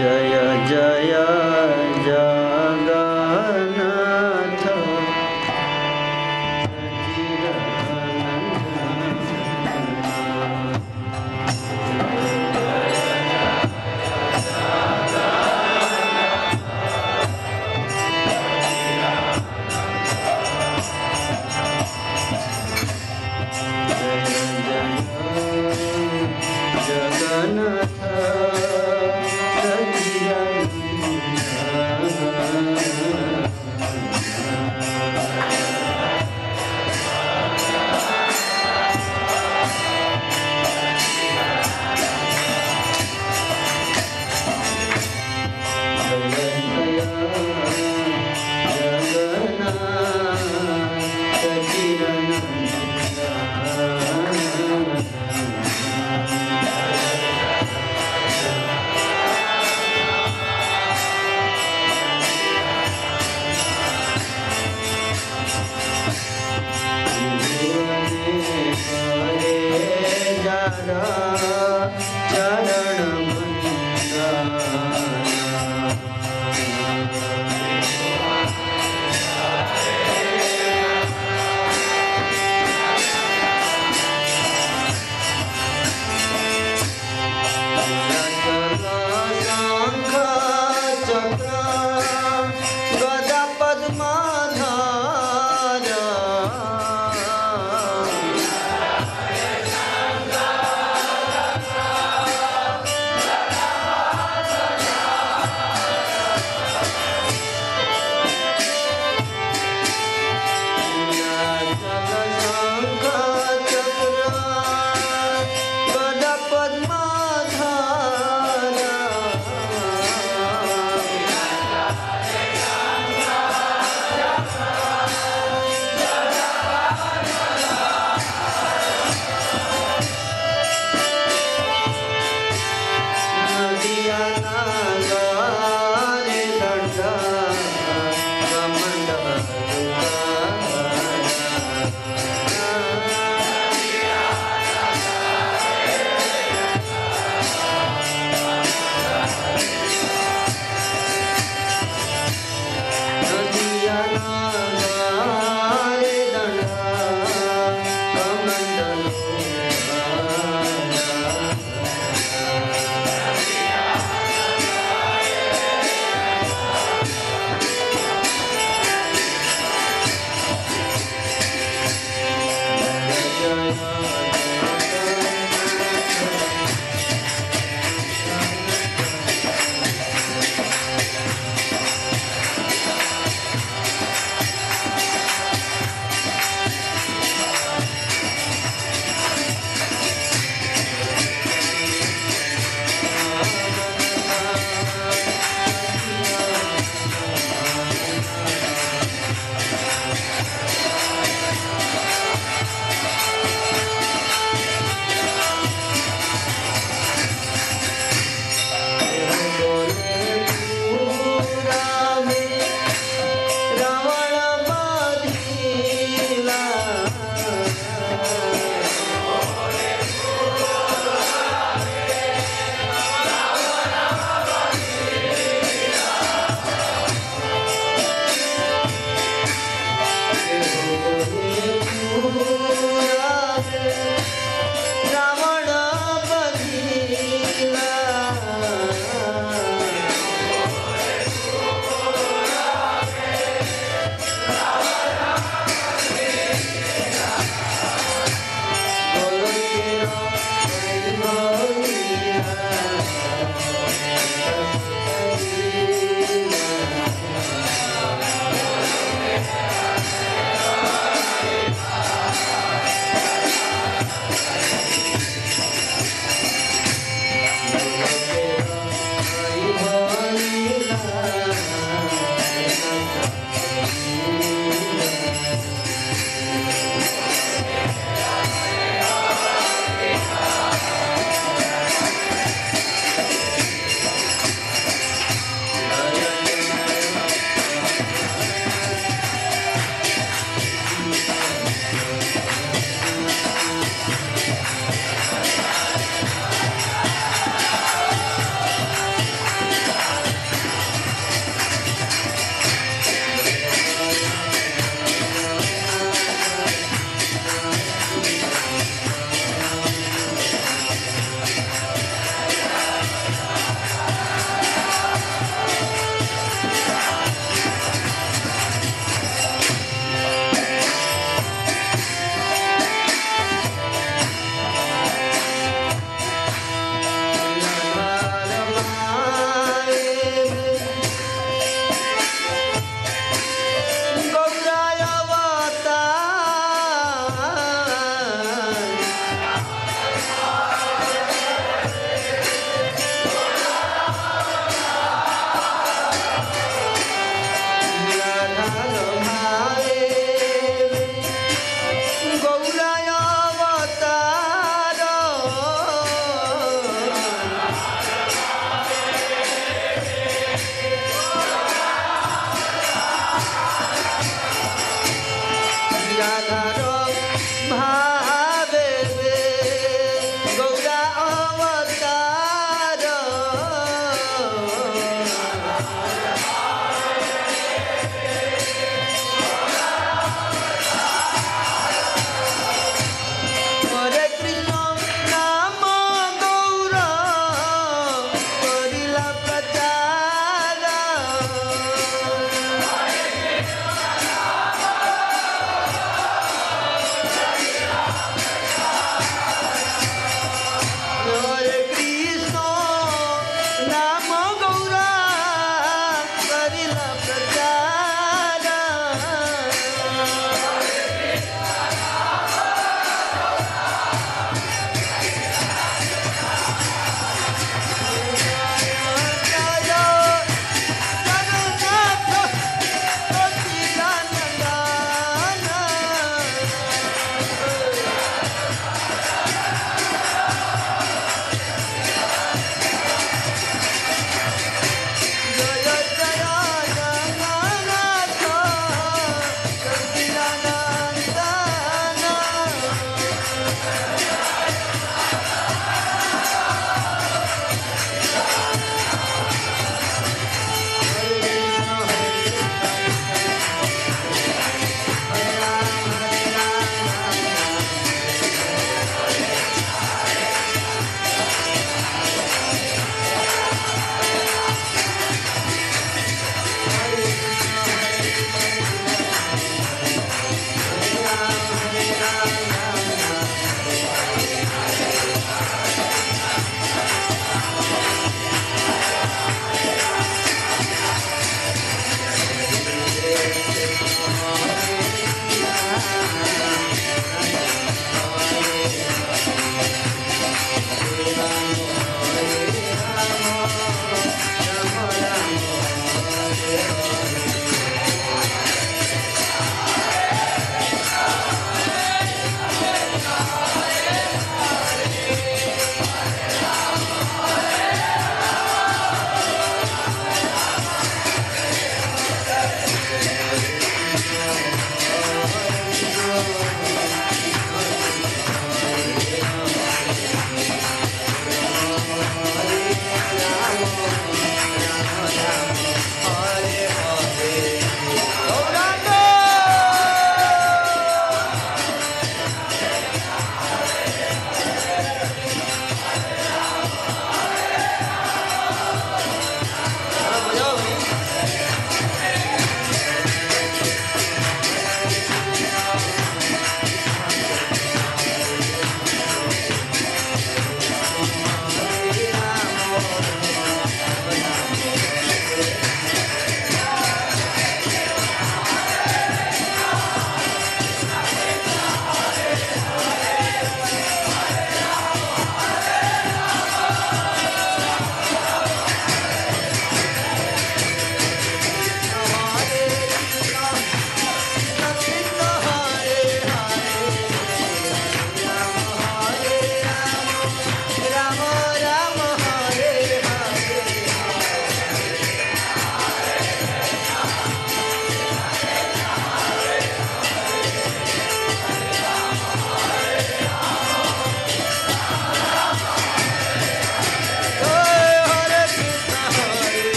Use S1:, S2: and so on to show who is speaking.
S1: Jaya Jaya गदा